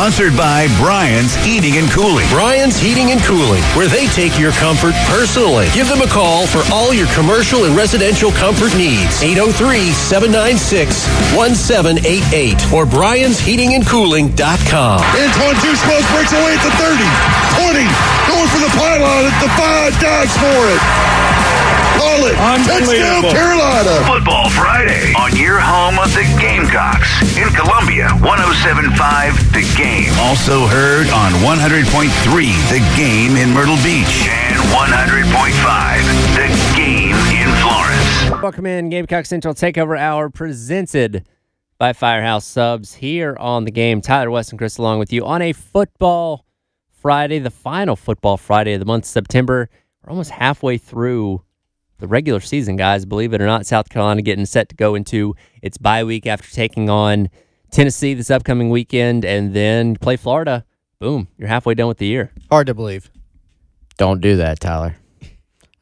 Sponsored by Brian's Heating and Cooling. Brian's Heating and Cooling, where they take your comfort personally. Give them a call for all your commercial and residential comfort needs. 803-796-1788 or briansheatingandcooling.com. Antoine Juice breaks away at the 30, 20, going for the pylon at the 5, dives for it. Call it. Touchdown, Carolina. Football Friday on your home of the Gamecocks in Columbia, 1075 The Game. Also heard on 100.3 The Game in Myrtle Beach. And 100.5 The Game in Florence. Welcome in Gamecock Central Takeover Hour presented by Firehouse Subs here on the game. Tyler West and Chris along with you on a football Friday, the final football Friday of the month, September. We're almost halfway through the regular season, guys. Believe it or not, South Carolina getting set to go into its bye week after taking on Tennessee this upcoming weekend and then play Florida. Boom, you're halfway done with the year. Hard to believe. Don't do that, Tyler.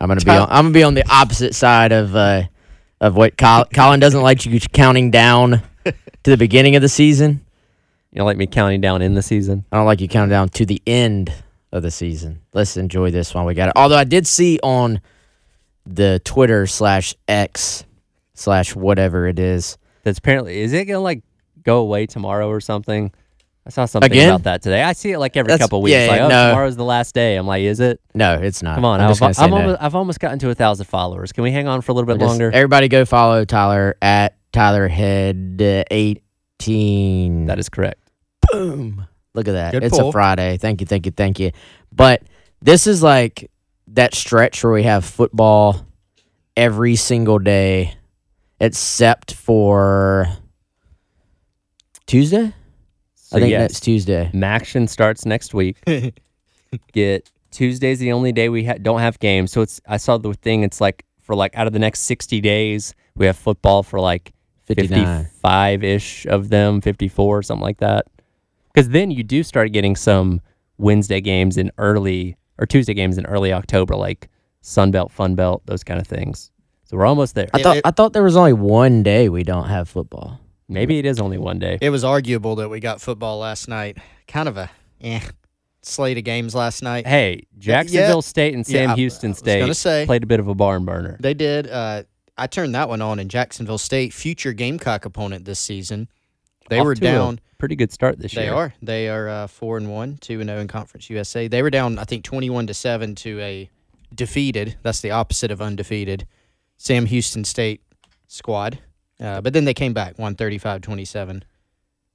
I'm gonna be on, I'm gonna be on the opposite side of uh, of what Col- Colin doesn't like you counting down to the beginning of the season. You don't like me counting down in the season. I don't like you counting down to the end of the season. Let's enjoy this while we got it. Although I did see on the Twitter slash X slash whatever it is. That's apparently is it gonna like go away tomorrow or something? I saw something Again? about that today. I see it like every That's- couple weeks. yeah, like, oh, no. tomorrow's the last day. I'm like, is it? No, it's not. Come on, I'm I've, just gonna I've no. almost, I've almost gotten to a thousand followers. Can we hang on for a little bit longer? Everybody go follow Tyler at Tyler Head eighteen. that is correct. boom. Look at that. Good it's pull. a Friday. Thank you, thank you, thank you. But this is like that stretch where we have football every single day except for Tuesday? So I think yes, that's Tuesday. MACtion starts next week. Get Tuesday's the only day we ha- don't have games. So it's I saw the thing. It's like for like out of the next sixty days, we have football for like 55 ish of them, 54, something like that. Because then you do start getting some Wednesday games in early or Tuesday games in early October, like Sunbelt, Funbelt, those kind of things. So we're almost there. I It- thought it- I thought there was only one day we don't have football. Maybe it is only one day. It was arguable that we got football last night. Kind of a eh, slate of games last night. Hey, Jacksonville State and Yeah, Sam I- Houston I was State gonna say. played a bit of a barn burner. They did. Uh, I turned that one on in Jacksonville State, future Gamecock opponent this season. They Off were to a down. pretty good start this year. They year. are. They are uh, four and one, two and zero in Conference USA. They were down, I think, twenty-one to seven to a defeated. That's the opposite of undefeated. Sam Houston State squad, uh, but then they came back, won 35-27,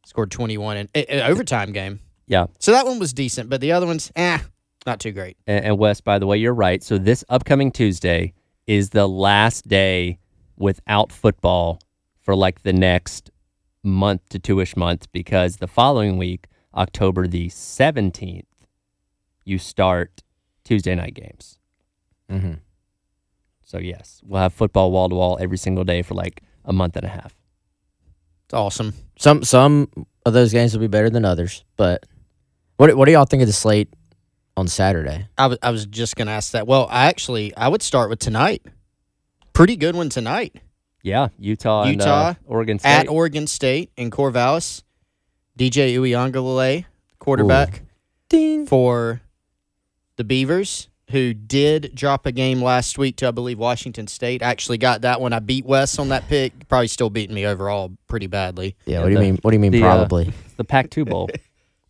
scored twenty-one in a- a overtime game. Yeah. So that one was decent, but the other ones, eh, not too great. And, and Wes, by the way, you're right. So this upcoming Tuesday is the last day without football for like the next month to two-ish months because the following week, October the 17th, you start Tuesday night games. Mm-hmm. So yes, we'll have football wall to wall every single day for like a month and a half. It's awesome. Some some of those games will be better than others, but what what do y'all think of the slate on Saturday? I was I was just gonna ask that. Well, I actually I would start with tonight. Pretty good one tonight. Yeah, Utah, and, uh, Utah Oregon State. at Oregon State in Corvallis. DJ Uiagalelei, quarterback Ding. for the Beavers, who did drop a game last week to I believe Washington State. Actually got that one. I beat Wes on that pick. Probably still beating me overall pretty badly. Yeah, Yeah, what do you the- mean? What do you mean? the, uh, probably. It's the Pac-2 Bowl.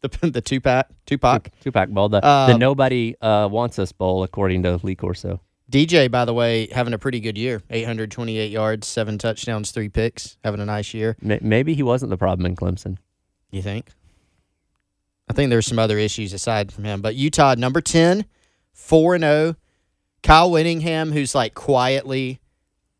The the two pack Tupac. Two pack bowl. The, the Um, nobody uh, wants us bowl, according to Lee Corso. DJ, by the way, having a pretty good year. 828 yards, seven touchdowns, three picks. Having a nice year. May- Maybe he wasn't the problem in Clemson. You think? I think there's some other issues aside from him. But Utah, number 10, 4 and 0. Kyle Whittingham, who's like quietly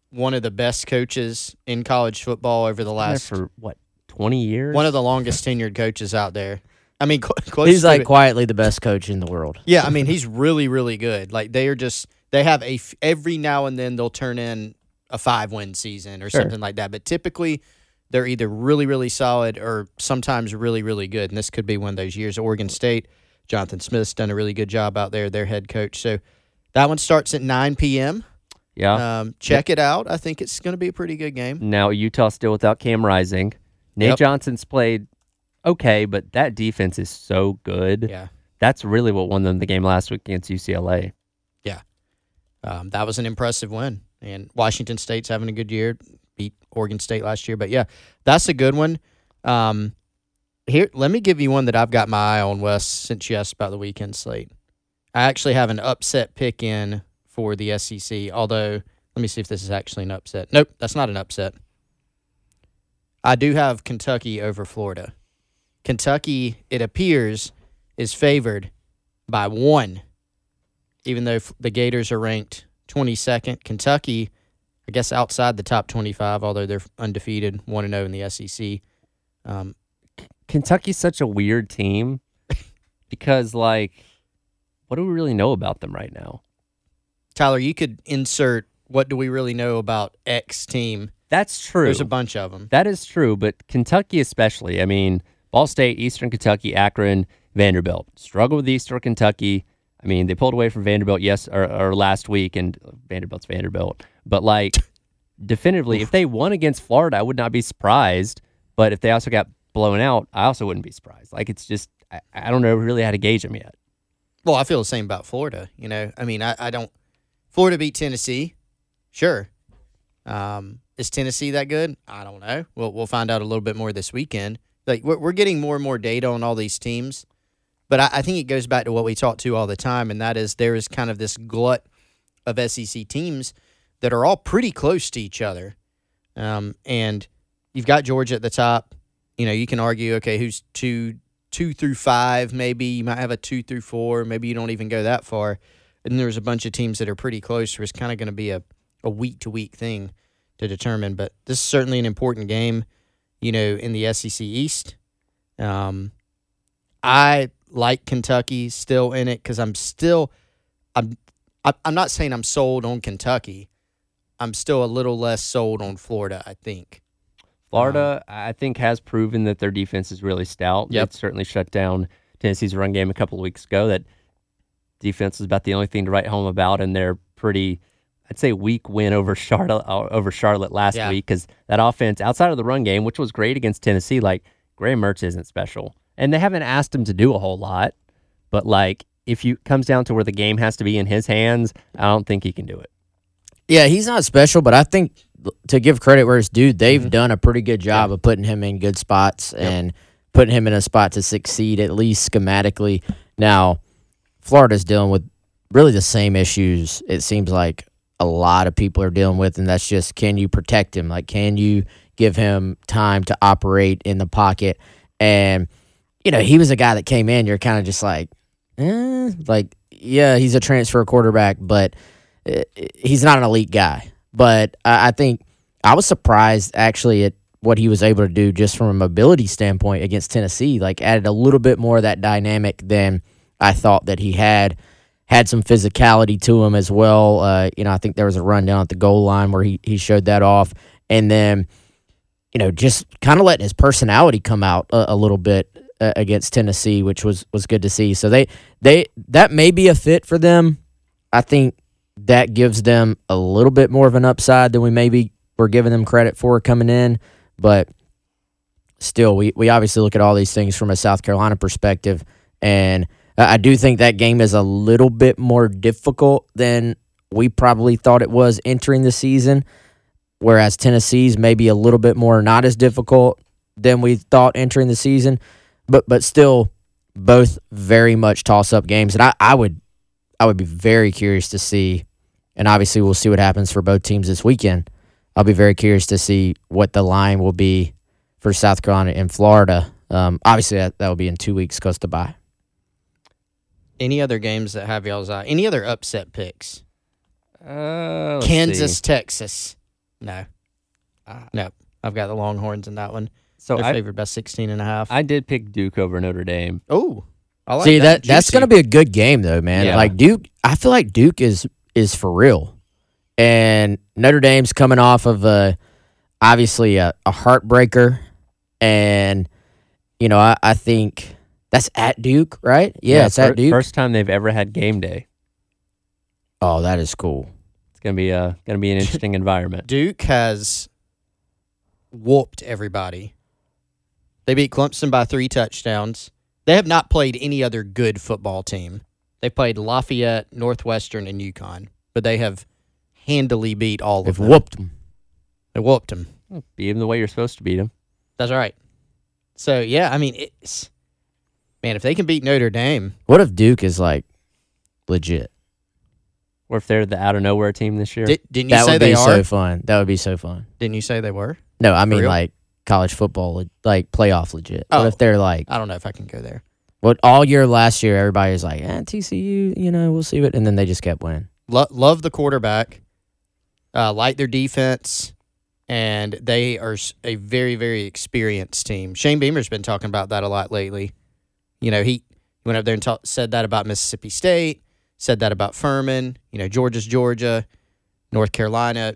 one of the best coaches in college football over the last for what twenty years. one of the longest tenured coaches out there. I mean, cl- He's like quietly the best coach in the world. Yeah, I mean, he's really, really good. Like they are just they have a f- every now and then they'll turn in a five win season or Sure. something like that. But typically, they're either really, really solid or sometimes really, really good. And this could be one of those years. Oregon State, Jonathan Smith's done a really good job out there, their head coach. So that one starts at 9 p.m. yeah. Um, check it out. I think it's going to be a pretty good game. Now Utah still without Cam Rising. Nate Yep. Johnson's played okay, but that defense is so good. Yeah. That's really what won them the game last week against UCLA. Yeah. Um, that was an impressive win. And Washington State's having a good year. Beat Oregon State last year. But yeah, that's a good one. Um, here, let me give you one that I've got my eye on, Wes, since you asked about the weekend slate. I actually have an upset pick in for the SEC, although let me see if this is actually an upset. Nope, that's not an upset. I do have Kentucky over Florida. Kentucky, it appears, is favored by one even though the Gators are ranked 22nd. Kentucky, I guess, outside the top 25, although they're undefeated, 1 0 in the SEC. Um, Kentucky's such a weird team because, like, what do we really know about them right now? Tyler, you could insert what do we really know about X team? That's true. There's a bunch of them. That is true, but Kentucky especially. I mean, Ball State, Eastern Kentucky, Akron, Vanderbilt struggle with Eastern Kentucky. I mean, they pulled away from Vanderbilt yes or, or last week, and uh, Vanderbilt's Vanderbilt. But like, definitively, if they won against Florida, I would not be surprised. But if they also got blown out, I also wouldn't be surprised. Like, it's just I, I don't know really how to gauge them yet. Well, I feel the same about Florida. You know, I mean, I, I don't. Florida beat Tennessee, sure. Um, is Tennessee that good? I don't know. We'll we'll find out a little bit more this weekend. Like we're we're getting more and more data on all these teams, but I, I think it goes back to what we talk to all the time, and that is there is kind of this glut of SEC teams that are all pretty close to each other, um, and you've got Georgia at the top. You know, you can argue, okay, who's two two through five, maybe you might have a two through four, maybe you don't even go that far. And there's a bunch of teams that are pretty close, where it's kind of going to be a, a week to week thing to determine. But this is certainly an important game, you know, in the SEC East. Um, I like Kentucky still in it because I'm still, I'm, I'm not saying I'm sold on Kentucky. I'm still a little less sold on Florida. I think. Florida, I think, has proven that their defense is really stout. Yep. It certainly shut down Tennessee's run game a couple of weeks ago. That defense is about the only thing to write home about, and they're pretty, I'd say, weak win over Charlotte uh, over Charlotte last Yeah. week because that offense outside of the run game, which was great against Tennessee, like Graham Mertz isn't special, and they haven't asked him to do a whole lot. But like, if you comes down to where the game has to be in his hands, I don't think he can do it. Yeah, he's not special, but I think to give credit where it's due, they've Mm-hmm. done a pretty good job of putting him in good spots and putting him in a spot to succeed, at least schematically. Now, Florida's dealing with really the same issues, it seems like a lot of people are dealing with, and that's just can you protect him? Like, can you give him time to operate in the pocket? And, you know, he was a guy that came in, you're kind of just like, eh, like, yeah, he's a transfer quarterback, but uh, he's not an elite guy. But I I think I was surprised actually at what he was able to do just from a mobility standpoint against Tennessee. Like added a little bit more of that dynamic than I thought that he had. Had some physicality to him as well. Uh, you know, I think there was a run down at the goal line where he, he showed that off. And then, you know, just kind of letting his personality come out a, a little bit uh, against Tennessee, which was was good to see. So they they that may be a fit for them. I think that gives them a little bit more of an upside than we maybe were giving them credit for coming in. But still, we, we obviously look at all these things from a South Carolina perspective. And I do think that game is a little bit more difficult than we probably thought it was entering the season. Whereas Tennessee's maybe a little bit more not as difficult than we thought entering the season. But but still both very much toss up games. And I, I would I would be very curious to see, and obviously we'll see what happens for both teams this weekend. I'll be very curious to see what the line will be for South Carolina and Florida Um, obviously, that, that will be in two weeks because to buy. Any other games that have y'all's eye? Any other upset picks? Uh, Kansas, see. Texas. No. Uh, No. I've got the Longhorns in that one. So They're I, favored by 16 and a half. I did pick Duke over Notre Dame. oh. I like See that, that. that's going to be a good game though, man. Yeah. Like Duke, I feel like Duke is is for real, and Notre Dame's coming off of a obviously a, a heartbreaker, and you know I, I think that's at Duke, right? Yeah, it's fir- at Duke. First time they've ever had game day. oh, that is cool. It's gonna be a gonna be an interesting environment. Duke has whooped everybody. They beat Clemson by three touchdowns. They have not played any other good football team. They played Lafayette, Northwestern, and UConn, but they have handily beat all of them. They've of them. whooped them. They whooped them. Beat them the way you're supposed to beat them. That's right. So yeah, I mean, it's man, if they can beat Notre Dame, What if Duke is like legit? Or if they're the out of nowhere team this year. did, didn't you That say would they be are? so fun. That would be so fun. Didn't you say they were? No, I mean real? like college football, like playoff legit. Oh. What if they're like I don't know if I can go there. What all year last year? Everybody was like, eh, TCU, you know, we'll see what, and then they just kept winning. Lo- love the quarterback, uh, like their defense, and they are a very, very experienced team. Shane Beamer's been talking about that a lot lately. You know, he went up there and ta- said that about Mississippi State, said that about Furman. You know, Georgia's Georgia, North Carolina.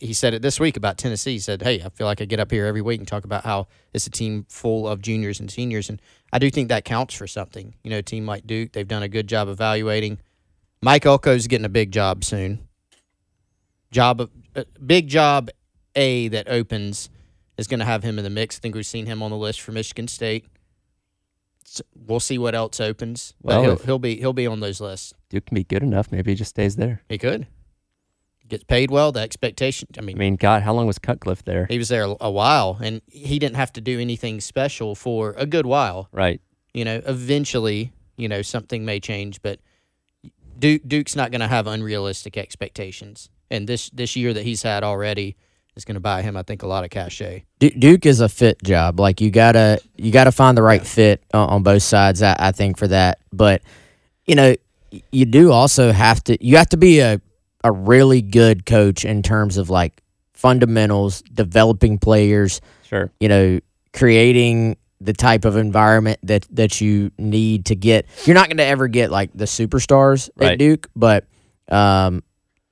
He said it this week about Tennessee. He said, "Hey, I feel like I get up here every week and talk about how it's a team full of juniors and seniors, and I do think that counts for something. You know, a team like Duke, they've done a good job evaluating." Mike Elko's getting a big job soon. Job, of- uh, big job, A that opens is going to have him in the mix. I think we've seen him on the list for Michigan State. So we'll see what else opens. But Well, he'll, he'll be he'll be on those lists. Duke can be good enough. Maybe he just stays there. He could gets paid well. The expectation. I mean, I mean, God, how long was Cutcliffe there? he was there a, a while, and he didn't have to do anything special for a good while. Right. You know, eventually, you know, something may change, but Duke Duke's not going to have unrealistic expectations. And this this year that he's had already is going to buy him, I think, a lot of cachet. Du- Duke is a fit job. Like you gotta you gotta find the right fit on, on both sides. I, I think for that, but you know you do also have to you have to be a a really good coach in terms of like fundamentals, developing players. Sure. You know, creating the type of environment that that you need to get. You're not going to ever get like the superstars at Duke, but um,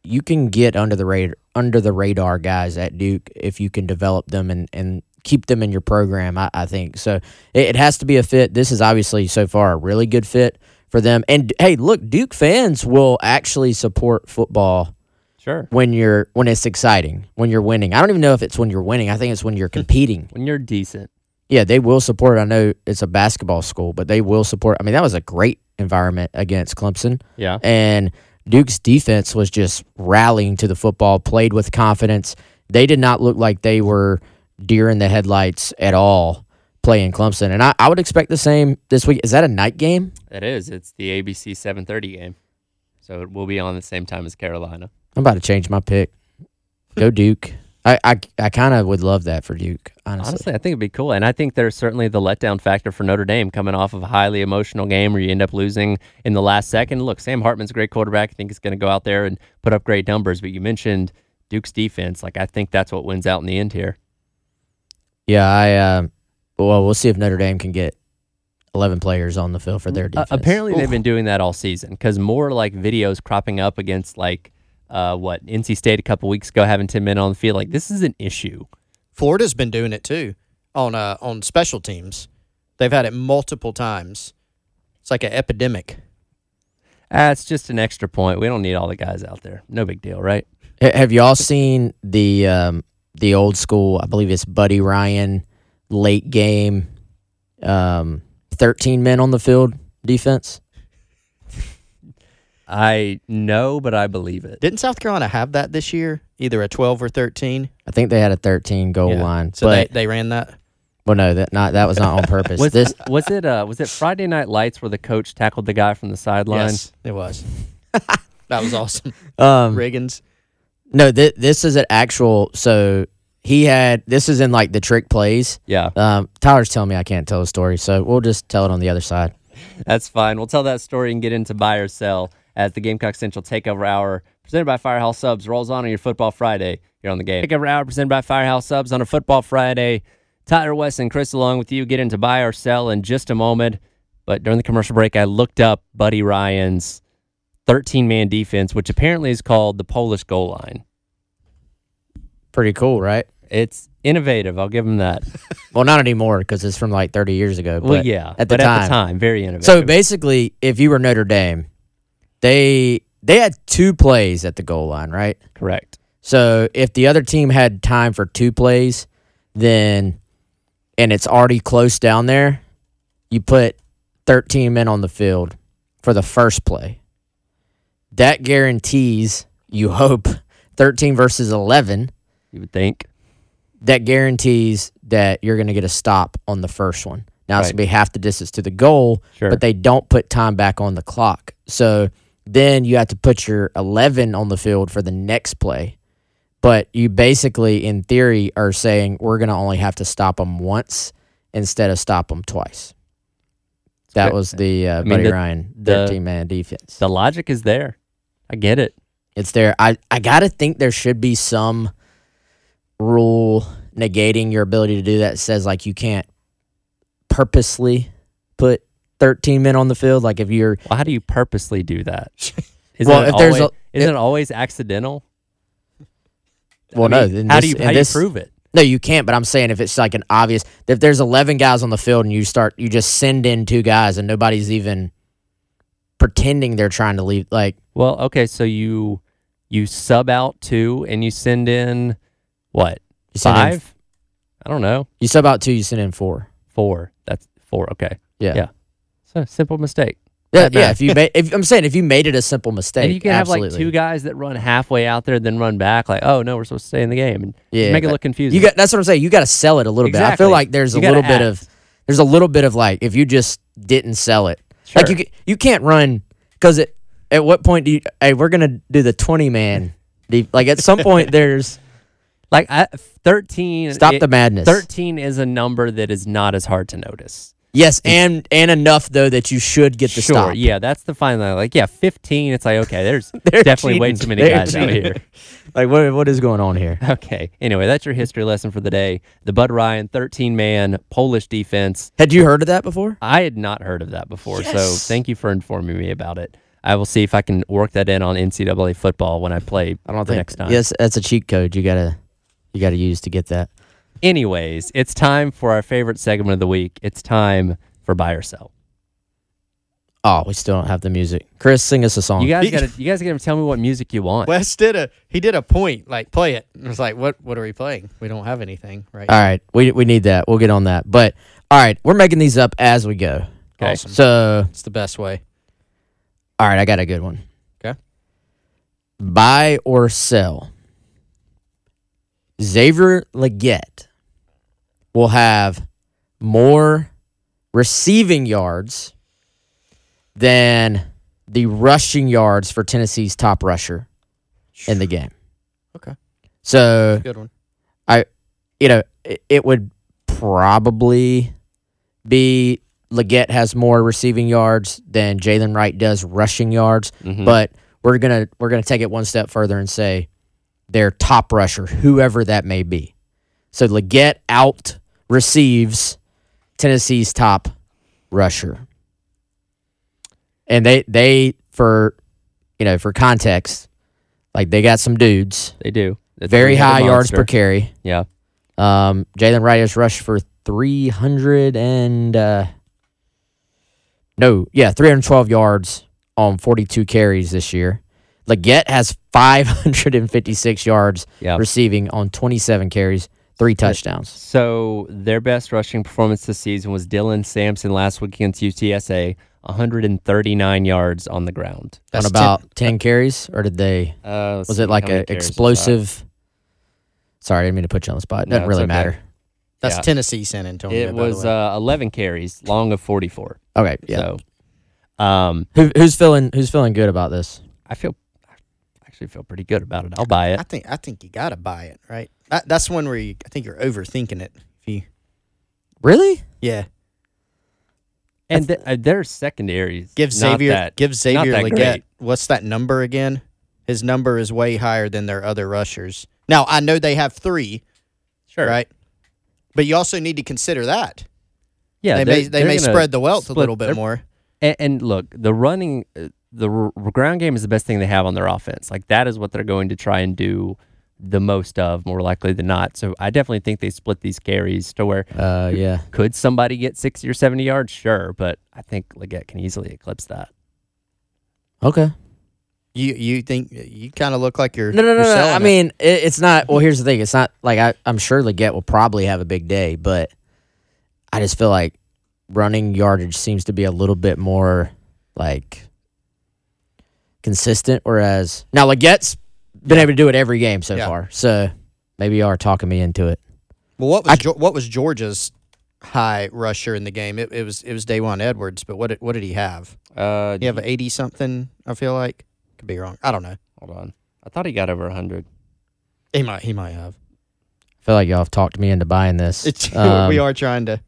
you can get under the radar under the radar guys at Duke if you can develop them and and keep them in your program. I, I think so. It, it has to be a fit. This is obviously so far a really good fit for them. And hey, look, Duke fans will actually support football Sure. when you're when it's exciting, when you're winning. I don't even know if it's when you're winning. I think it's when you're competing. When you're decent. Yeah, they will support. I know it's a basketball school, but they will support. I mean, that was a great environment against Clemson. Yeah. And Duke's defense was just rallying to the football, played with confidence. They did not look like they were deer in the headlights at all playing Clemson. And I, I would expect the same this week. Is that a night game? It is. It's the ABC 7:30 game, so it will be on the same time as Carolina. I'm about to change my pick. Go Duke. I, I, I kind of would love that for Duke, honestly. Honestly, I think it'd be cool, and I think there's certainly the letdown factor for Notre Dame coming off of a highly emotional game where you end up losing in the last second. Look, Sam Hartman's a great quarterback. I think he's going to go out there and put up great numbers. But you mentioned Duke's defense. Like I think that's what wins out in the end here. Yeah, I. Uh, well, we'll see if Notre Dame can get 11 players on the field for their Uh, defense. apparently, they've been doing that all season because more like videos cropping up against like uh, what NC State a couple weeks ago having ten men on the field. Like this is an issue. Florida's been doing it too on uh, on special teams. They've had it multiple times. It's like an epidemic. Ah, it's just an extra point. We don't need all the guys out there. No big deal, right? Have y'all seen the um, the old school? I believe it's Buddy Ryan late game, um, 13 men on the field defense. I know, but I believe it. Didn't South Carolina have that this year? Either a twelve or thirteen. I think they had a 13 goal Yeah. line, So but they, they ran that. well, no, that not that was not on purpose. Was this was it uh was it Friday Night Lights where the coach tackled the guy from the sideline? Yes, it was. that was awesome. um, Riggins. No, th- this is an actual. So he had this is in like the trick plays. Yeah, Um, Tyler's telling me I can't tell a story, so we'll just tell it on the other side. that's fine. We'll tell that story and get into buy or sell as the Gamecock Central Takeover Hour presented by Firehouse Subs rolls on on your Football Friday here on the game. Takeover Hour presented by Firehouse Subs on a Football Friday. Tyler West and Chris along with you. Get into buy or sell in just a moment. But during the commercial break, I looked up Buddy Ryan's 13 man defense, which apparently is called the Polish goal line. Pretty cool, right? It's innovative. I'll give them that. Well, not anymore because it's from like 30 years ago. well, but yeah, at the but time. at the time, very innovative. So basically, if you were Notre Dame, they they had two plays at the goal line, right? correct. So if the other team had time for two plays, then and it's already close down there, you put 13 men on the field for the first play. That guarantees, you hope, 13 versus 11. You would think. That guarantees that you're going to get a stop on the first one. Now it's Right. to be half the distance to the goal, Sure. but they don't put time back on the clock. So then you have to put your 11 on the field for the next play. But you basically, in theory, are saying we're going to only have to stop them once instead of stop them twice. That was the uh, mean, Buddy the- Ryan the- 13 man defense. The logic is there. I get it. It's there. I, I got to think there should be some rule negating your ability to do that. Says like you can't purposely put 13 men on the field. Like if you're Well, how do you purposely do that? Isn't Well, it if there's always, a- isn't it always accidental? well, I no. mean, in how this- do you how this- do you prove it? No, you can't. But I'm saying if it's like an obvious, if there's 11 guys on the field and you start, you just send in two guys and nobody's even pretending they're trying to leave. Like Well, okay, so you you sub out two and you send in what you five? I don't know, you sub out two, you send in four. four. That's four. Okay, Yeah, Yeah. so simple mistake. yeah. Yeah. If you made, if I'm saying if you made it a simple mistake, and you can absolutely. have like two guys that run halfway out there, then run back. Like, oh no, we're supposed to stay in the game, and Yeah, make it look confusing. You got that's what I'm saying. You got to sell it a little bit. I feel like there's You a little bit of there's a little bit of like if you just didn't sell it, like you you can't run because it. At what point do you? Hey, we're gonna do the 20 man. Like at some point, there's like I, thirteen. stop it- the madness. Thirteen is a number that is not as hard to notice. Yes, and and enough though that you should get the sure, stop. yeah, that's the fine line. Like, yeah, fifteen. It's like okay, there's definitely way too many They're guys out here. Like what what is going on here? Okay. Anyway, that's your history lesson for the day. The Bud Ryan 13 man Polish defense. Had you heard of that before? I had not heard of that before. So thank you for informing me about it. I will see if I can work that in on NCAA football when I play I don't the think. next time. Yes, that's a cheat code. You gotta you gotta use to get that. Anyways, it's time for our favorite segment of the week. It's time for buy or sell. Oh, we still don't have the music. Chris, sing us a song. You guys got to you guys got to tell me what music you want. Wes did a he did a point like play it. And I was like, what what are we playing? We don't have anything right. All right, we we need that. We'll get on that. But all right, we're making these up as we go. Okay. Awesome. So, It's the best way. all right, I got a good one. Okay. Buy or sell. Xavier Legette will have more receiving yards than the rushing yards for Tennessee's top rusher in the game. Okay. So Good one. I you know, it, it would probably be Legette has more receiving yards than Jaylen Wright does rushing yards. Mhm. But we're gonna we're gonna take it one step further and say their top rusher, whoever that may be. So Legette out receives Tennessee's top rusher. And they they for you know, for context, like they got some dudes. they do. The Very high yards per carry. Yeah. Um, Jaylen has rushed for 300 and uh, no, yeah, 312 yards on 42 carries this year. Legette has 556 yards Yeah. receiving on 27 carries, three touchdowns. So their best rushing performance this season was Dylan Sampson last week against UTSA, 139 yards on the ground. on about 10 carries, or did they? Uh, Was it like how many a carries was that? explosive? Sorry, I didn't mean to put you on the spot. It doesn't it's really okay. matter. That's Yeah. Tennessee San Antonio. It by the was way. uh, 11 carries, long of 44. Okay, yeah. So, um, Who, who's feeling Who's feeling good about this? I feel I actually feel pretty good about it. I'll buy it. I think I think you gotta buy it, right? That, that's one where you, I think you're overthinking it. If you, Really? yeah, And th- uh, their secondaries. give Xavier that- give Xavier Legette. What's that number again? His number is way higher than their other rushers. Now I know they have three, Sure. right? But you also need to consider that Yeah. they may they may spread the wealth a little bit more. And, and look, the running, uh, the r- ground game is the best thing they have on their offense. Like that is what they're going to try and do the most of, more likely than not. So I definitely think they split these carries to where Uh, yeah. could somebody get sixty or seventy yards? Sure, but I think Legette can easily eclipse that. Okay. You you think you kind of look like you're No, no, no, you're no. selling I it. mean, it, it's not. Well, here's the thing. It's not like I, I'm sure Legette will probably have a big day, but I just feel like running yardage seems to be a little bit more like consistent. Whereas now Legette's been able to do it every game so Yeah. far. So maybe you are talking me into it. Well, what was I- Geo- what was Georgia's high rusher in the game? It, it was it was Daijun Edwards, but what did, what did he have? Uh, He have eighty something. I feel like could be wrong. I don't know. hold on. I thought he got over hundred. He might he might have. I feel like y'all have talked me into buying this. It's, Um, we are trying to.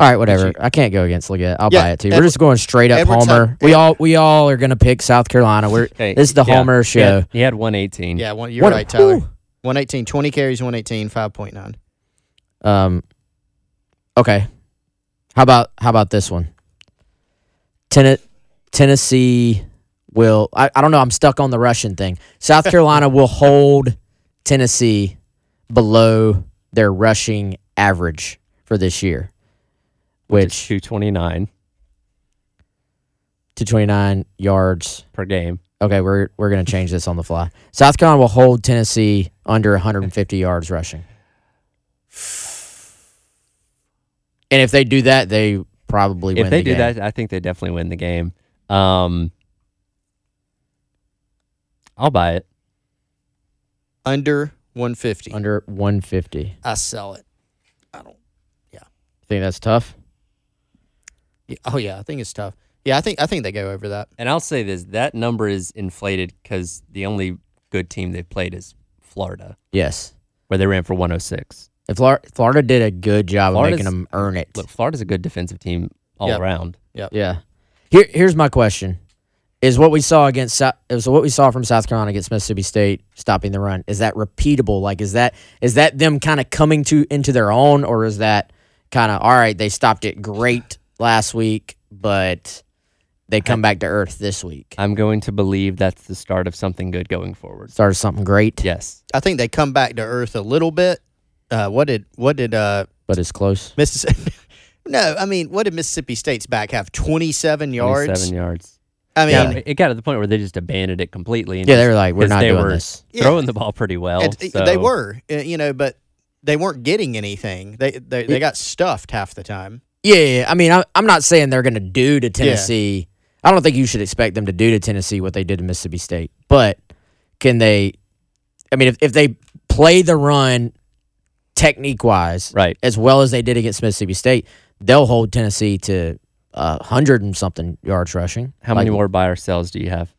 All right, whatever. I can't go against Legette. I'll Yeah, buy it too. Edward- We're just going straight up Edwards had- Homer. we all we all are gonna pick South Carolina. We're Okay, this is the yeah, Homer He had, show. he had one eighteen. Yeah, one, you're What- right, Tyler. whew. 118, 20 carries, 118, 5.9. Um. Okay. How about how about this one? Ten- Tennessee will. I, I don't know. I'm stuck on the Russian thing. South Carolina will hold Tennessee below their rushing average for this year, which two twenty nine. 229 yards. per game. Okay, we're we're gonna change this on the fly. South Carolina will hold Tennessee under 150 yards rushing. And if they do that, they probably win If they the do game. that, I think they definitely win the game. Um, I'll buy it. Under 150. under 150. I sell it. I don't. Yeah. You think that's tough. Yeah, oh yeah, I think it's tough. Yeah, I think I think they go over that. And I'll say this: that number is inflated because the only good team they've played is Florida, Yes. where they ran for 106. If Florida, Florida did a good job of making them earn it. Look, Florida's a good defensive team all Yep. around. Yeah. Yeah. Here, here's my question: Is what we saw against Sou- is what we saw from South Carolina against Mississippi State stopping the run? Is that repeatable? Like, is that is that them kind of coming to into their own, or is that kind of all right? They stopped it great last week, but they come back to earth this week. I'm going to believe that's the start of something good going forward. Start of something great, Yes. I think they come back to earth a little bit. Uh, what did what did uh but it's close. Mississippi? no, I mean, what did Mississippi State's back have? 27 yards. Seven yards. I mean, Yeah. It- It got to the point where they just abandoned it completely. And Yeah, just- they were like, we're 'cause not they doing were this. Yeah. Throwing the ball pretty well. and- so- they were, uh, you know, but they weren't getting anything. They they, they got stuffed half the time. Yeah, yeah, yeah. I mean, I, I'm not saying they're going to do to Tennessee. I don't think you should expect them to do to Tennessee what they did to Mississippi State. But can they? I mean, if, if they play the run technique wise, Right. as well as they did against Mississippi State, they'll hold Tennessee to a hundred and something yards rushing. How Like, many more buy or sells do you have?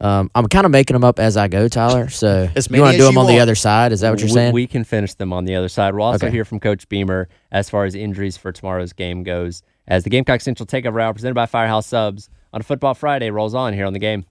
Um, I'm kind of making them up as I go, Tyler. So As you want to do them you on the other side? Is that what you're We- saying? We can finish them on the other side. We'll also Okay. hear from Coach Beamer as far as injuries for tomorrow's game goes. As the Gamecock Central Takeover Hour presented by Firehouse Subs on Football Friday rolls on here on the game.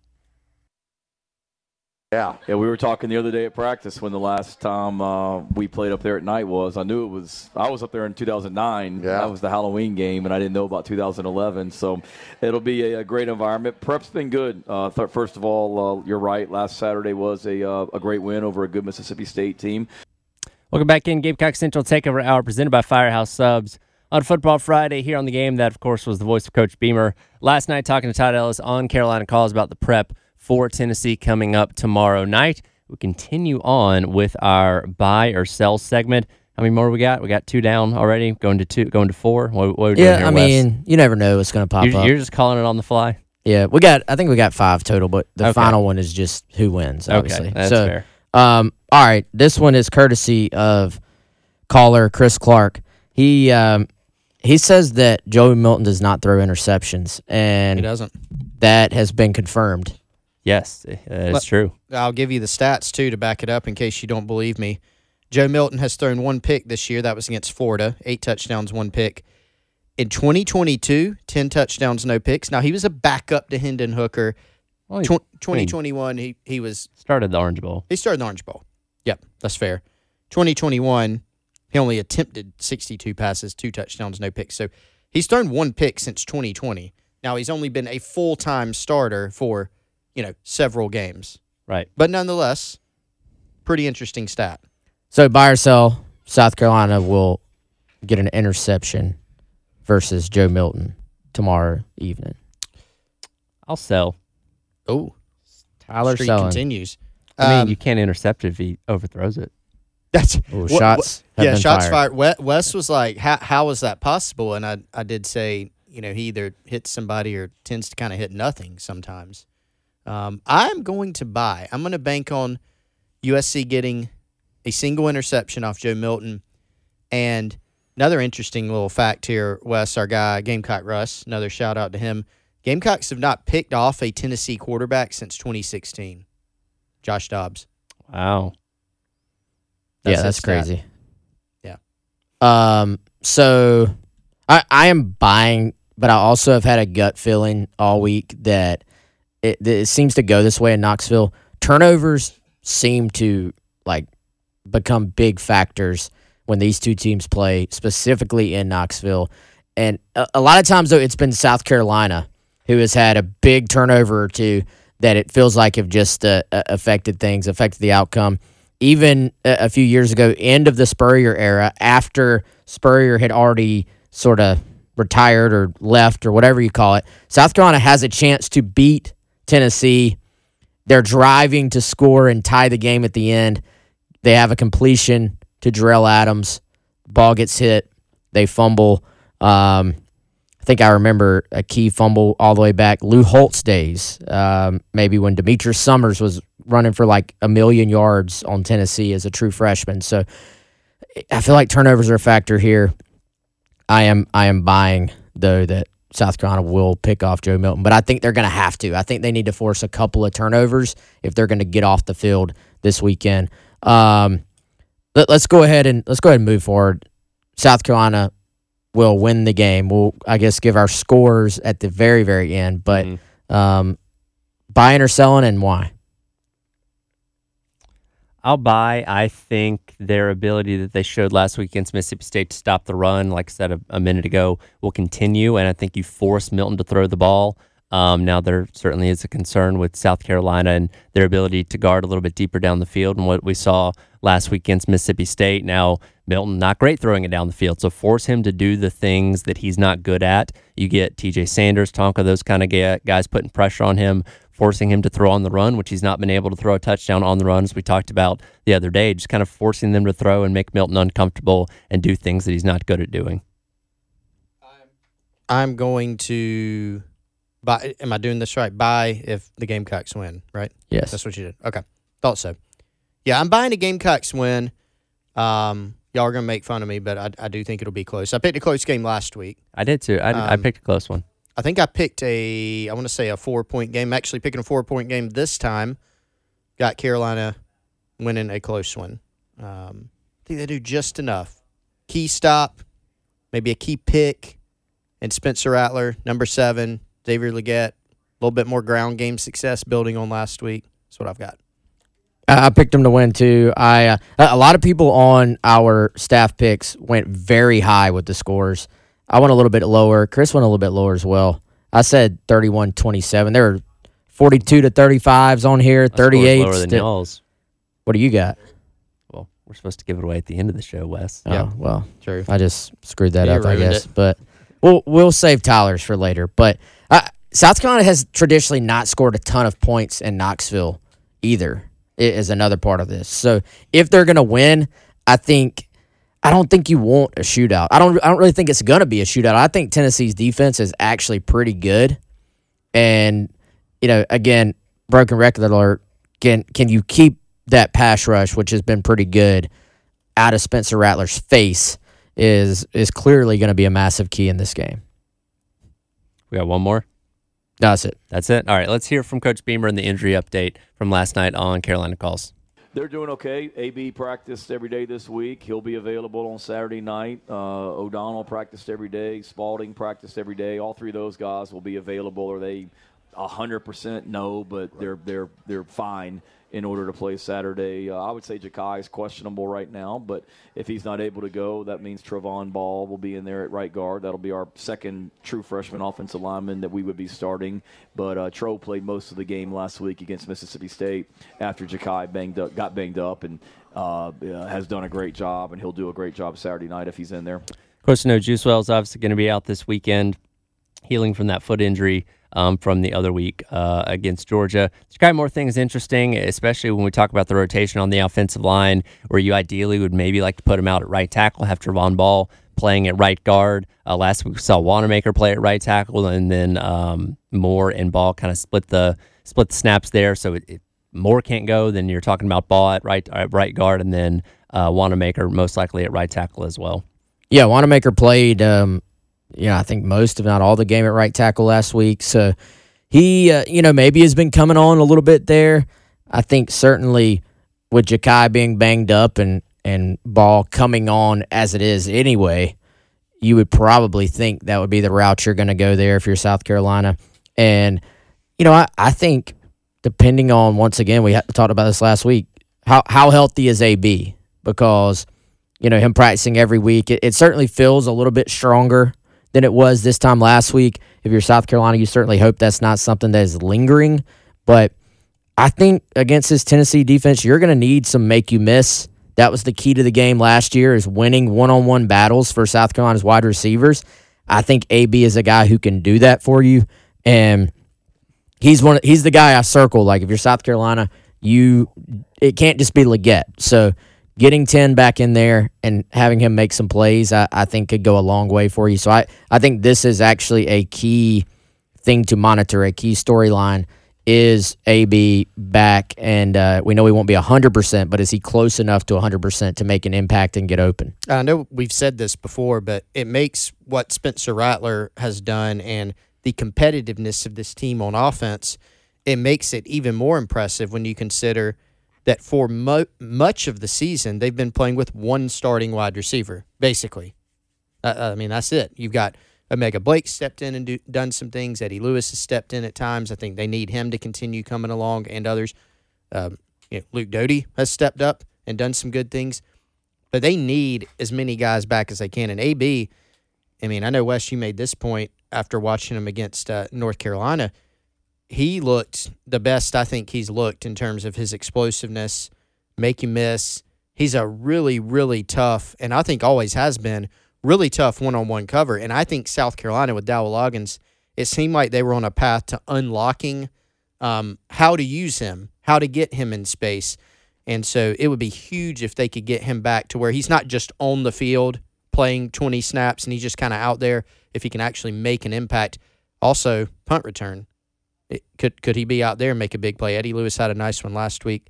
Yeah, yeah. We were talking the other day at practice when the last time uh, we played up there at night was. I knew it was. I was up there in 2009. Yeah. that was the Halloween game, and I didn't know about 2011. So it'll be a, a great environment. Prep's been good. Uh, th- first of all, uh, you're right. Last Saturday was a uh, a great win over a good Mississippi State team. Welcome back in Gamecock Central Takeover Hour presented by Firehouse Subs on Football Friday here on the game. That, of course, was the voice of Coach Beamer. Last night, talking to Todd Ellis on Carolina Calls about the prep for Tennessee coming up tomorrow night. We continue on with our buy or sell segment. How many more we got? We got two down already. Going to two, going to four. What, what are we doing yeah, here, I Wes? mean, you never know what's going to pop you're, up. you're just calling it on the fly. Yeah, we got. I think we got five total, but the Okay. final one is just who wins. Obviously, Okay, that's so, fair. Um, all right, this one is courtesy of caller Chris Clark. He um, he says that Joey Milton does not throw interceptions, and He and doesn't. that has been confirmed. Yes, uh, it's true. I'll give you the stats too to back it up in case you don't believe me. Joe Milton has thrown one pick this year. That was against Florida. Eight touchdowns, one pick. In 2022, 10 touchdowns, no picks. Now, he was a backup to Hendon Hooker. Well, he Tw- 2021, he, he was started the Orange Bowl. he started the Orange Bowl. Yep, that's fair. 2021, he only attempted 62 passes, two touchdowns, no picks. So he's thrown one pick since 2020. Now he's only been a full time starter for, you know, several games. Right. But nonetheless, pretty interesting stat. So buy or sell, South Carolina will get an interception versus Joe Milton tomorrow evening. I'll sell. Oh, Tyler streak selling. continues. I mean, Um, you can't intercept if he overthrows it. That's Ooh, what- shots what- have yeah, shots fired. fired. Wes was like, "How how was that possible?" And I I did say, you know, he either hits somebody or tends to kind of hit nothing sometimes. Um, I'm going to buy. I'm going to bank on USC getting a single interception off Joe Milton, and another interesting little fact here. Wes, our guy Gamecock Russ, another shout out to him. Gamecocks have not picked off a Tennessee quarterback since 2016. Josh Dobbs. Wow. yeah, his that's stat. crazy. Yeah. Um. So, I I am buying, but I also have had a gut feeling all week that it, it seems to go this way in Knoxville. Turnovers seem to like become big factors when these two teams play, specifically in Knoxville. And a, a lot of times, though, it's been South Carolina who has had a big turnover or two that it feels like have just uh, uh, affected things, affected the outcome. Even a, a few years ago, end of the Spurrier era, after Spurrier had already sort of retired or left or whatever you call it, South Carolina has a chance to beat Tennessee. They're driving to score and tie the game at the end. They have a completion to Jerell Adams. Ball gets hit. They fumble. Um, I think I remember a key fumble all the way back Lou Holtz days, um, maybe when Demetrius Summers was running for like a million yards on Tennessee as a true freshman. So I feel like turnovers are a factor here. I am I am buying though that South Carolina will pick off Joe Milton, but I think they're going to have to. I think they need to force a couple of turnovers if they're going to get off the field this weekend. Um, let, us go ahead and let's go ahead and move forward. South Carolina will win the game. We'll I guess give our scores at the very very end, but Mhm. um, buying or selling and why? I'll buy. I think their ability that they showed last week against Mississippi State to stop the run, like I said a, a minute ago, will continue. And I think you force Milton to throw the ball. Um, now, there certainly is a concern with South Carolina and their ability to guard a little bit deeper down the field. And what we saw last week against Mississippi State, now Milton, not great throwing it down the field. So force him to do the things that he's not good at. You get TJ Sanders, Tonka, those kind of guys putting pressure on him, forcing him to throw on the run, which he's not been able to throw a touchdown on the run, as we talked about the other day. Just kind of forcing them to throw and make Milton uncomfortable and do things that he's not good at doing. I'm going to buy. Am I doing this right? Buy if the Gamecocks win, right? Yes. That's what you did. Okay. Thought so. Yeah, I'm buying a Gamecocks win. Um, y'all are going to make fun of me, but I, I do think it'll be close. I picked a close game last week. I did too. I, I Um, picked a close one. I think I picked a, I want to say a four point game. Actually picking a four point game this time. Got Carolina winning a close one. Um, I think they do just enough. Key stop, maybe a key pick, and Spencer Rattler, number seven, Xavier Legette, a little bit more ground game success building on last week. That's what I've got. I picked them to win too. I uh, a lot of people on our staff picks went very high with the scores. I went a little bit lower. Chris went a little bit lower as well. I said 31-27. There were 42 to 35s on here, My 38. lower than still- y'all's. What do you got? Well, we're supposed to give it away at the end of the show, Wes. Oh, Yeah. well, True. I just screwed that You up, I guess. it. But we'll we'll save Tyler's for later. But uh, South Carolina has traditionally not scored a ton of points in Knoxville either. i- Is another part of this. So if they're gonna win, I think I don't think you want a shootout. I don't I don't really think it's gonna be a shootout. I think Tennessee's defense is actually pretty good. And you know, again, broken record alert. Can can you keep that pass rush, which has been pretty good, out of Spencer Rattler's face? Is is clearly going to be a massive key in this game. We got one more. That's it. That's it. All right, let's hear from Coach Beamer and the injury update from last night on Carolina Calls. They're doing okay. AB practiced every day this week. He'll be available on Saturday night. Uh, O'Donnell practiced every day. Spalding practiced every day. All three of those guys will be available. Are they hundred percent? No, but they're they're they're fine in order to play Saturday. Uh, I would say Jakai is questionable right now, but if he's not able to go, that means Trovon Baugh will be in there at right guard. That'll be our second true freshman offensive lineman that we would be starting. But uh, Tro played most of the game last week against Mississippi State after Jakai banged up, got banged up, and uh, has done a great job, and he'll do a great job Saturday night if he's in there. Of course, you know Juice Wells obviously going to be out this weekend, healing from that foot injury um, from the other week uh, against Georgia. Skyy Moore thing is interesting, especially when we talk about the rotation on the offensive line, where you ideally would maybe like to put him out at right tackle, have Trovon Baugh playing at right guard. Uh, last week we saw Wannamaker play at right tackle, and then um, Moore and Baugh kind of split the split the snaps there. So it, it, Moore can't go. Then you're talking about Baugh at right at right guard, and then uh, Wannamaker most likely at right tackle as well. Yeah, Wannamaker played um, yeah, I think most, if not all, the game at right tackle last week. So he, uh, you know, maybe has been coming on a little bit there. I think certainly with Jakai being banged up and and Baugh coming on as it is anyway, you would probably think that would be the route you're going to go there if you're South Carolina. And you know, I, I think depending on once again we talked about this last week, how how healthy is AB because you know him practicing every week, it, it certainly feels a little bit stronger than it was this time last week. If you're South Carolina, you certainly hope that's not something that is lingering. But I think against this Tennessee defense, you're going to need some make you miss. That was the key to the game last year is winning one-on-one battles for South Carolina's wide receivers. I think AB is a guy who can do that for you, and he's one. He's the guy I circle. Like if you're South Carolina, you it can't just be Legette. So getting 10 back in there and having him make some plays, I, I think could go a long way for you. So I, I think this is actually a key thing to monitor, a key storyline. Is AB back? And uh, we know he won't be 100%, but is he close enough to 100% to make an impact and get open? I know we've said this before, but it makes what Spencer Rattler has done and the competitiveness of this team on offense, it makes it even more impressive when you consider – that for mo- much of the season they've been playing with one starting wide receiver, basically. Uh, I mean, that's it. You've got O'Mega Blake stepped in and do, done some things. Eddie Lewis has stepped in at times. I think they need him to continue coming along, and others. Um, you know, Luke Doty has stepped up and done some good things, but they need as many guys back as they can. And AB, I mean, I know Wes, you made this point after watching him against uh, North Carolina he looked the best I think he's looked in terms of his explosiveness, make you miss. He's a really, really tough, and I think always has been really tough one on one cover. And I think South Carolina with Dowell Loggins, it seemed like they were on a path to unlocking um, how to use him, how to get him in space. And so it would be huge if they could get him back to where he's not just on the field playing 20 snaps and he's just kind of out there. If he can actually make an impact. Also, punt return could could he be out there and make a big play? Eddie Lewis had a nice one last week.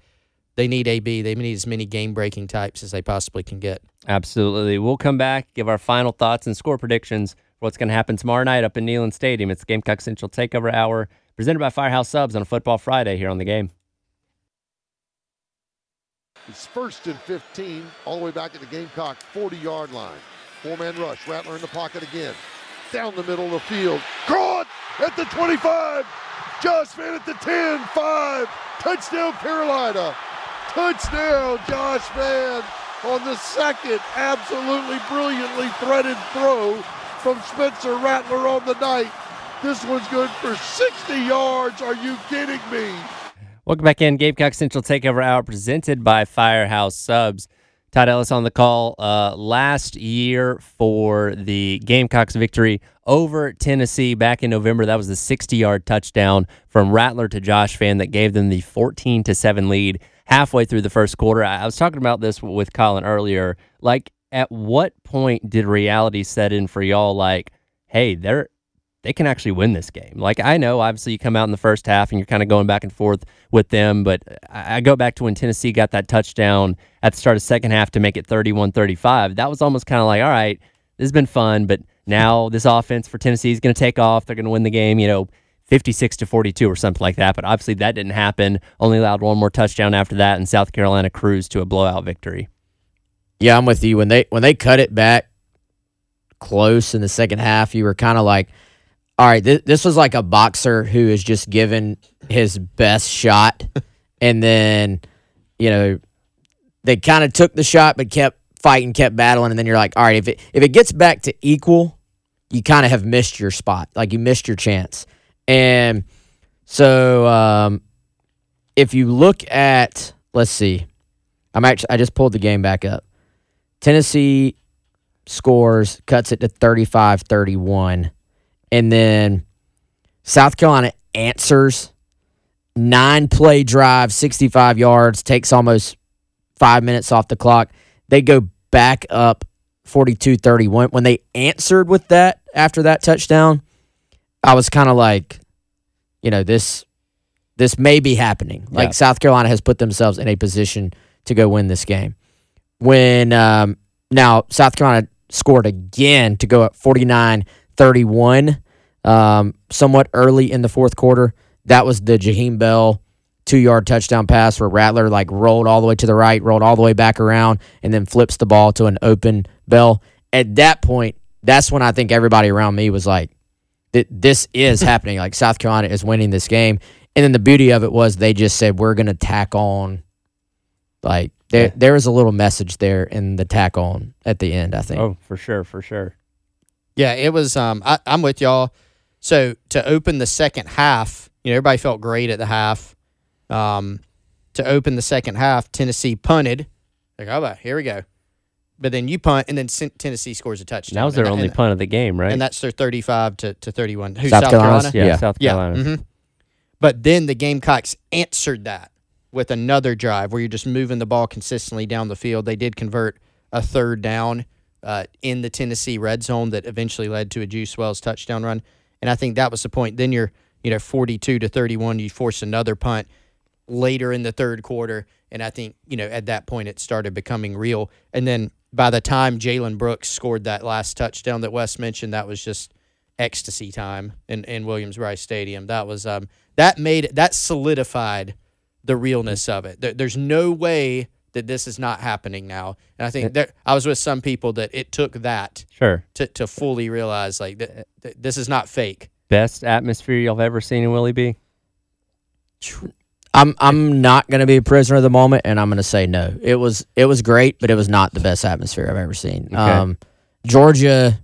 They need AB. They need as many game breaking types as they possibly can get. Absolutely. We'll come back, give our final thoughts and score predictions for what's going to happen tomorrow night up in Neyland Stadium. It's Gamecock Central Takeover Hour, presented by Firehouse Subs on a Football Friday here on the game. It's first and 15, all the way back at the Gamecock 40 yard line. Four man rush. Rattler in the pocket again. Down the middle of the field. Caught at the 25. Josh Vann at the 10, 5. Touchdown, Carolina. Touchdown, Josh Vann on the second absolutely brilliantly threaded throw from Spencer Rattler on the night. This one's good for 60 yards. Are you kidding me? Welcome back in. Gamecock Central Takeover Hour presented by Firehouse Subs. Todd Ellis on the call uh, last year for the Gamecocks victory over Tennessee back in November. That was the 60 yard touchdown from Rattler to Josh Vann that gave them the 14 to 7 lead halfway through the first quarter. I was talking about this with Colin earlier. Like, at what point did reality set in for y'all? Like, hey, they're they can actually win this game. Like I know, obviously, you come out in the first half and you're kind of going back and forth with them, but I go back to when Tennessee got that touchdown at the start of second half to make it 31-35. That was almost kind of like, all right, this has been fun, but now this offense for Tennessee is going to take off. They're going to win the game. You know, 56 to 42 or something like that. But obviously that didn't happen. Only allowed one more touchdown after that, and South Carolina cruised to a blowout victory. Yeah, I'm with you. When they when they cut it back close in the second half, you were kind of like, all right, th- this was like a boxer who is just given his best shot, and then you know they kind of took the shot but kept fighting, kept battling, and then you're like, all right, if it if it gets back to equal, you kind of have missed your spot, like you missed your chance, and so um, if you look at, let's see, I'm actually I just pulled the game back up. Tennessee scores, cuts it to 35 31. And then South Carolina answers nine play drive, 65 yards, takes almost five minutes off the clock. They go back up 42 31. When they answered with that after that touchdown, I was kind of like, you know, this this may be happening. Like Yeah. South Carolina has put themselves in a position to go win this game. When um, now South Carolina scored again to go up 49 31, um, somewhat early in the fourth quarter. That was the Jaheim Bell two yard touchdown pass where Rattler like rolled all the way to the right, rolled all the way back around, and then flips the ball to an open Bell. At that point, that's when I think everybody around me was like, this is happening. Like South Carolina is winning this game. And then the beauty of it was they just said, we're going to tack on. Like there, Yeah. there was a little message there in the tack on at the end, I think. Oh, for sure, for sure. Yeah, it was. Um, I, I'm with y'all. So to open the second half, you know, everybody felt great at the half. Um, to open the second half, Tennessee punted. Like, oh, here we go. But then you punt, and then Tennessee scores a touchdown. That was their and, only and, punt of the game, right? and that's their 35 to, to 31. Who's South South? Carolina? yeah, yeah. South Yeah. Carolina. mhm. But then the Gamecocks answered that with another drive where you're just moving the ball consistently down the field. They did convert a third down uh, in the Tennessee red zone that eventually led to a Juice Wells touchdown run. And I think that was the point. Then you're, you know, 42 to 31. You force another punt later in the third quarter. And I think, you know, at that point it started becoming real. And then by the time Jalen Brooks scored that last touchdown that Wes mentioned, that was just ecstasy time in, in Williams-Brice Stadium. That was um that made that solidified the realness of it. There, there's no way that this is not happening now. And I think there, I was with some people that it took that Sure. to, to fully realize like th- th- this is not fake. Best atmosphere y'all have ever seen in Willie B? I'm I'm not going to be a prisoner of the moment, and I'm going to say no. It was it was great, but it was not the best atmosphere I've ever seen. Okay. Um, Georgia,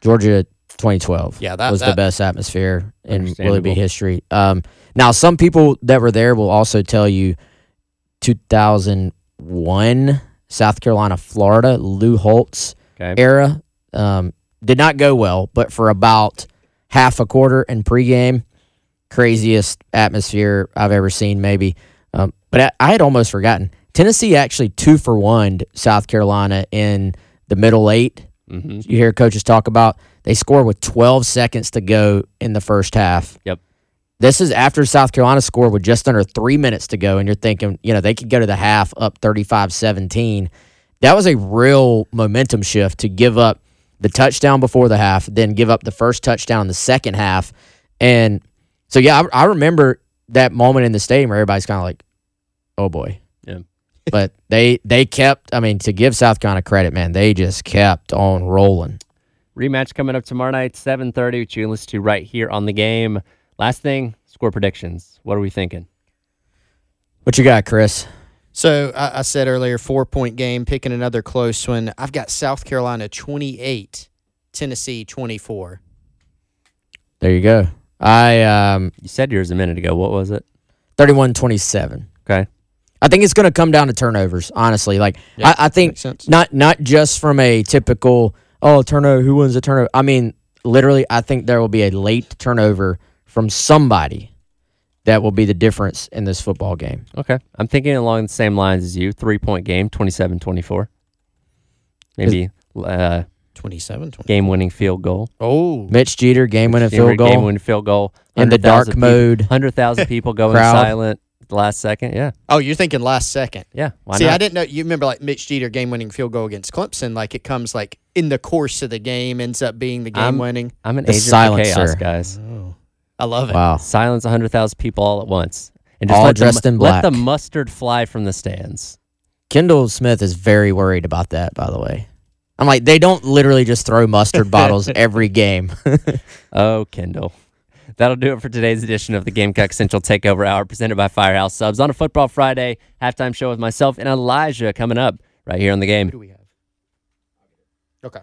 Georgia, 2012. Yeah, that- was the best atmosphere in Willie B history. Um, now some people that were there will also tell you, 2001 South Carolina, Florida, Lou Holtz Okay. era um, did not go well, but for about half a quarter in pregame, craziest atmosphere I've ever seen, maybe. Um, but I, I had almost forgotten. Tennessee actually two for one South Carolina in the middle eight. hmm You hear coaches talk about they score with 12 seconds to go in the first half. Yep. This is after South Carolina scored with just under three minutes to go, and you're thinking, you know, they could go to the half up 35 17. That was a real momentum shift to give up the touchdown before the half, then give up the first touchdown in the second half. And so, yeah, I, I remember that moment in the stadium where everybody's kind of like, oh boy. Yeah. but they they kept, I mean, to give South Carolina credit, man, they just kept on rolling. Rematch coming up tomorrow night, 7.30, which you can listen to right here on the game. Last thing, score predictions. What are we thinking? What you got, Chris? So I, I said earlier, four point game, picking another close one. I've got South Carolina 28, Tennessee 24. There you go. I um You said yours a minute ago. What was it? 31-27. Okay. I think it's going to come down to turnovers, honestly. Like Yeah, I, I think not not just from a typical oh turnover who wins the turnover. I mean, literally, I think there will be a late turnover from somebody that will be the difference in this football game. Okay. I'm thinking along the same lines as you. Three point game, 27 24. Maybe uh, 27, 20. game winning field goal. Oh, Mitch Jeter game winning field goal Game winning field goal. in the dark peop- mode. 100,000 people going silent the last second. Yeah. oh, you're thinking last second. Yeah. Why See, not? I didn't know. You remember like Mitch Jeter game winning field goal against Clemson? Like it comes like in the course of the game, ends up being the game I'm- winning. I'm an The agent silencer. for chaos, guys. Oh, I love it. Wow. Silence 100,000 people all at once. And All let the, dressed in Let the mustard fly from the stands. Kendall Smith is very worried about that, by the way. I'm like, they don't literally just throw mustard bottles every game. Oh, Kendall. That'll do it for today's edition of the Gamecock Central Takeover Hour presented by Firehouse Subs on a Football Friday halftime show with myself and Elijah coming up right here on the game. Who do we have? Okay.